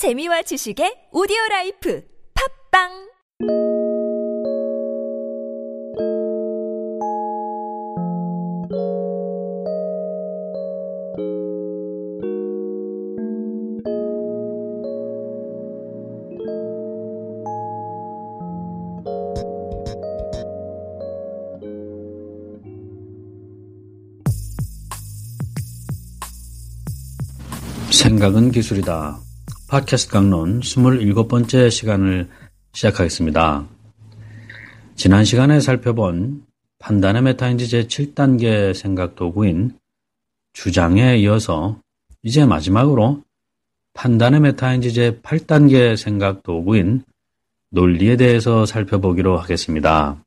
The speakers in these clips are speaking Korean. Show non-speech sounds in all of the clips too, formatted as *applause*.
재미와 지식의 오디오 라이프 팝빵 생각은 기술이다. 팟캐스트 강론 27번째 시간을 시작하겠습니다. 지난 시간에 살펴본 판단의 메타인지 제7단계 생각 도구인 주장에 이어서 이제 마지막으로 판단의 메타인지 제8단계 생각 도구인 논리에 대해서 살펴보기로 하겠습니다.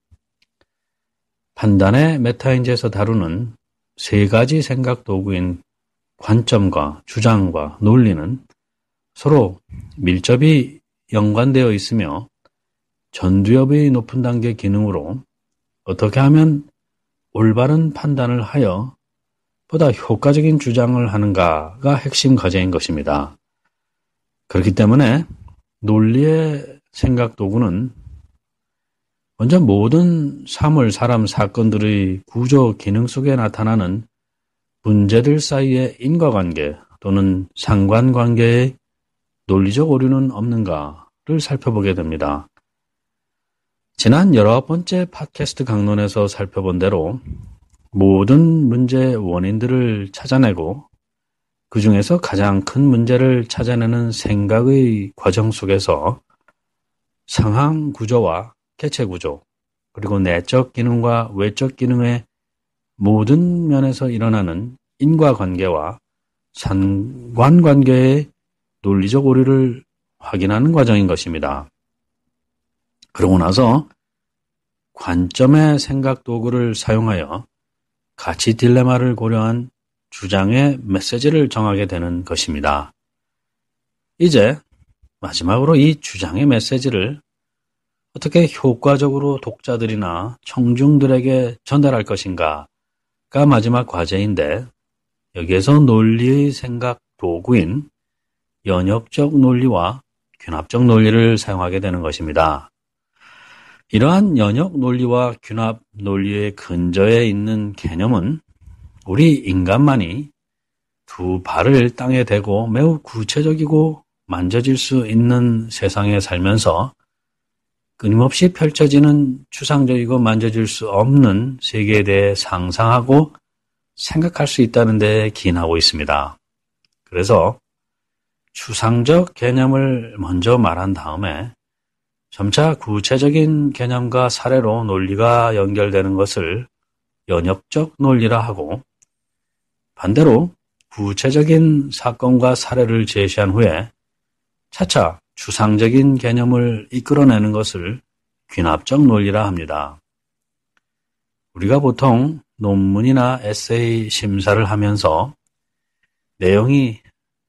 판단의 메타인지에서 다루는 세 가지 생각 도구인 관점과 주장과 논리는 서로 밀접히 연관되어 있으며 전두엽의 높은 단계 기능으로 어떻게 하면 올바른 판단을 하여 보다 효과적인 주장을 하는가가 핵심 과제인 것입니다. 그렇기 때문에 논리의 생각 도구는 먼저 모든 사물, 사람, 사건들의 구조 기능 속에 나타나는 문제들 사이의 인과관계 또는 상관관계의 논리적 오류는 없는가를 살펴보게 됩니다. 지난 열아홉 번째 팟캐스트 강론에서 살펴본 대로 모든 문제의 원인들을 찾아내고 그 중에서 가장 큰 문제를 찾아내는 생각의 과정 속에서 상황 구조와 개체 구조, 그리고 내적 기능과 외적 기능의 모든 면에서 일어나는 인과관계와 상관관계의 논리적 오류를 확인하는 과정인 것입니다. 그러고 나서 관점의 생각 도구를 사용하여 가치 딜레마를 고려한 주장의 메시지를 정하게 되는 것입니다. 이제 마지막으로 이 주장의 메시지를 어떻게 효과적으로 독자들이나 청중들에게 전달할 것인가가 마지막 과제인데 여기에서 논리의 생각 도구인 연역적 논리와 균합적 논리를 사용하게 되는 것입니다. 이러한 연역 논리와 균합 논리의 근저에 있는 개념은 우리 인간만이 두 발을 땅에 대고 매우 구체적이고 만져질 수 있는 세상에 살면서 끊임없이 펼쳐지는 추상적이고 만져질 수 없는 세계에 대해 상상하고 생각할 수 있다는 데 기인하고 있습니다. 그래서 추상적 개념을 먼저 말한 다음에 점차 구체적인 개념과 사례로 논리가 연결되는 것을 연역적 논리라 하고 반대로 구체적인 사건과 사례를 제시한 후에 차차 추상적인 개념을 이끌어내는 것을 귀납적 논리라 합니다. 우리가 보통 논문이나 에세이 심사를 하면서 내용이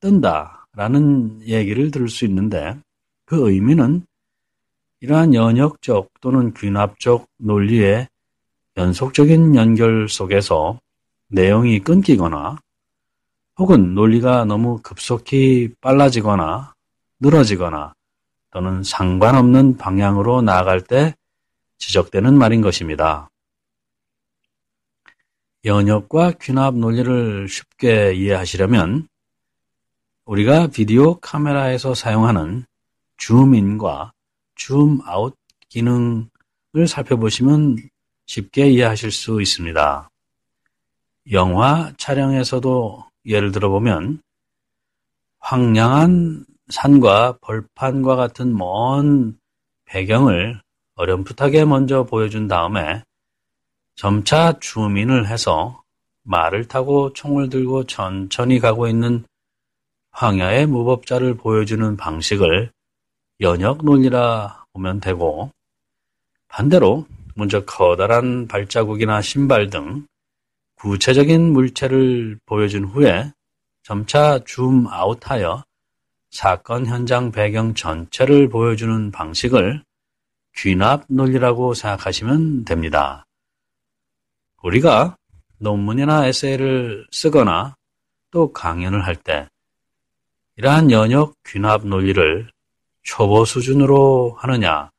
뜬다 라는 얘기를 들을 수 있는데 그 의미는 이러한 연역적 또는 귀납적 논리의 연속적인 연결 속에서 내용이 끊기거나 혹은 논리가 너무 급속히 빨라지거나 늘어지거나 또는 상관없는 방향으로 나아갈 때 지적되는 말인 것입니다. 연역과 귀납 논리를 쉽게 이해하시려면 우리가 비디오 카메라에서 사용하는 줌인과 줌아웃 기능을 살펴보시면 쉽게 이해하실 수 있습니다. 영화 촬영에서도 예를 들어보면 황량한 산과 벌판과 같은 먼 배경을 어렴풋하게 먼저 보여준 다음에 점차 주민을 해서 말을 타고 총을 들고 천천히 가고 있는 황야의 무법자를 보여주는 방식을 연역 논리라 보면 되고 반대로 먼저 커다란 발자국이나 신발 등 구체적인 물체를 보여준 후에 점차 줌 아웃하여 사건 현장 배경 전체를 보여주는 방식을 귀납 논리라고 생각하시면 됩니다. 우리가 논문이나 에세이를 쓰거나 또 강연을 할 때 이러한 연역 귀납 논리를 초보 수준으로 하느냐,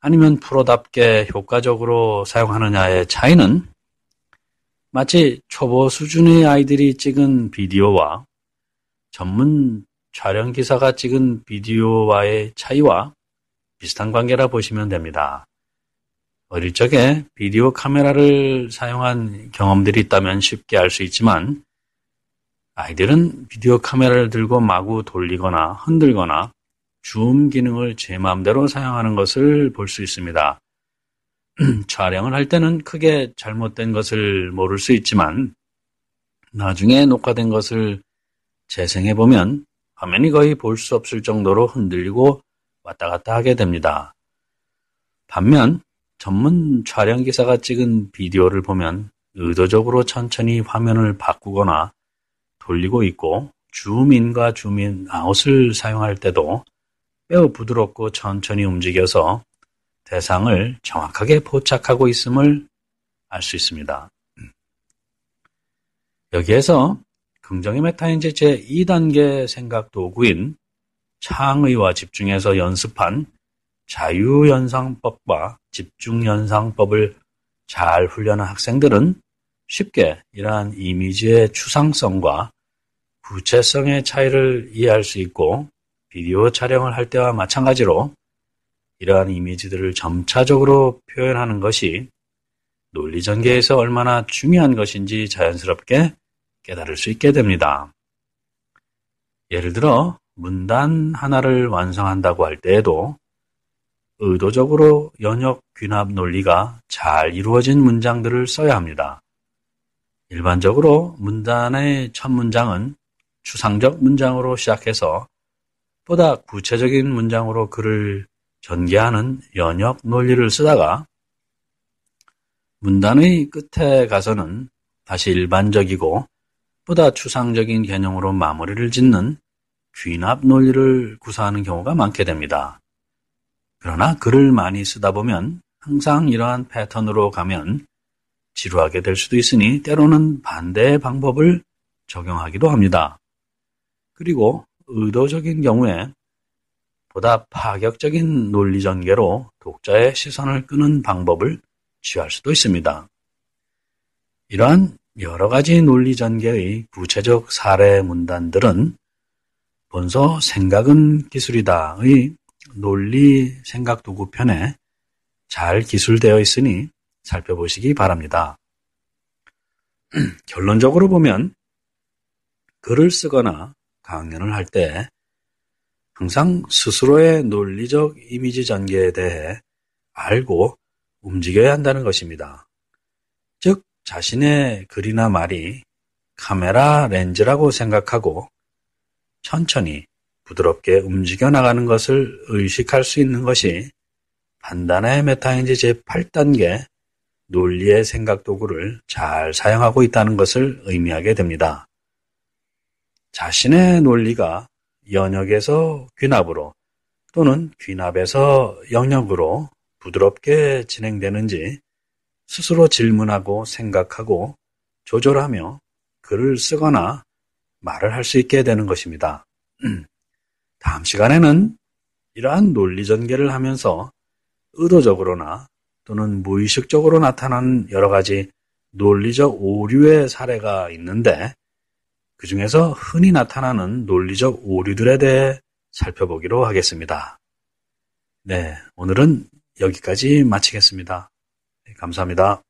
아니면 프로답게 효과적으로 사용하느냐의 차이는 마치 초보 수준의 아이들이 찍은 비디오와 전문 촬영 기사가 찍은 비디오와의 차이와 비슷한 관계라 보시면 됩니다. 어릴 적에 비디오 카메라를 사용한 경험들이 있다면 쉽게 알 수 있지만 아이들은 비디오 카메라를 들고 마구 돌리거나 흔들거나 줌 기능을 제 마음대로 사용하는 것을 볼 수 있습니다. *clears throat* 촬영을 할 때는 크게 잘못된 것을 모를 수 있지만 나중에 녹화된 것을 재생해 보면 화면이 거의 볼 수 없을 정도로 흔들리고 왔다 갔다 하게 됩니다. 반면 전문 촬영 기사가 찍은 비디오를 보면 의도적으로 천천히 화면을 바꾸거나 돌리고 있고 줌인과 줌인 아웃을 사용할 때도 매우 부드럽고 천천히 움직여서 대상을 정확하게 포착하고 있음을 알 수 있습니다. 여기에서 긍정의 메타인지 제2단계 생각 도구인 창의와 집중해서 연습한 자유연상법과 집중연상법을 잘 훈련한 학생들은 쉽게 이러한 이미지의 추상성과 구체성의 차이를 이해할 수 있고 비디오 촬영을 할 때와 마찬가지로 이러한 이미지들을 점차적으로 표현하는 것이 논리 전개에서 얼마나 중요한 것인지 자연스럽게 깨달을 수 있게 됩니다. 예를 들어 문단 하나를 완성한다고 할 때에도 의도적으로 연역 귀납 논리가 잘 이루어진 문장들을 써야 합니다. 일반적으로 문단의 첫 문장은 추상적 문장으로 시작해서 보다 구체적인 문장으로 글을 전개하는 연역 논리를 쓰다가 문단의 끝에 가서는 다시 일반적이고 보다 추상적인 개념으로 마무리를 짓는 귀납 논리를 구사하는 경우가 많게 됩니다. 그러나 글을 많이 쓰다 보면 항상 이러한 패턴으로 가면 지루하게 될 수도 있으니 때로는 반대의 방법을 적용하기도 합니다. 그리고 의도적인 경우에 보다 파격적인 논리 전개로 독자의 시선을 끄는 방법을 취할 수도 있습니다. 이러한 여러 가지 논리 전개의 구체적 사례 문단들은 본서 생각은 기술이다의 논리 생각 도구 편에 잘 기술되어 있으니 살펴보시기 바랍니다. *clears throat* 결론적으로 보면 글을 쓰거나 강연을 할 때 항상 스스로의 논리적 이미지 전개에 대해 알고 움직여야 한다는 것입니다. 즉, 자신의 글이나 말이 카메라 렌즈라고 생각하고 천천히 부드럽게 움직여 나가는 것을 의식할 수 있는 것이 판단의 메타인지 제8단계 논리의 생각 도구를 잘 사용하고 있다는 것을 의미하게 됩니다. 자신의 논리가 연역에서 귀납으로 또는 귀납에서 영역으로 부드럽게 진행되는지 스스로 질문하고 생각하고 조절하며 글을 쓰거나 말을 할 수 있게 되는 것입니다. *clears throat* 다음 시간에는 이러한 논리 전개를 하면서 의도적으로나 또는 무의식적으로 나타난 여러 가지 논리적 오류의 사례가 있는데 그 중에서 흔히 나타나는 논리적 오류들에 대해 살펴보기로 하겠습니다. 네, 오늘은 여기까지 마치겠습니다. 네, 감사합니다.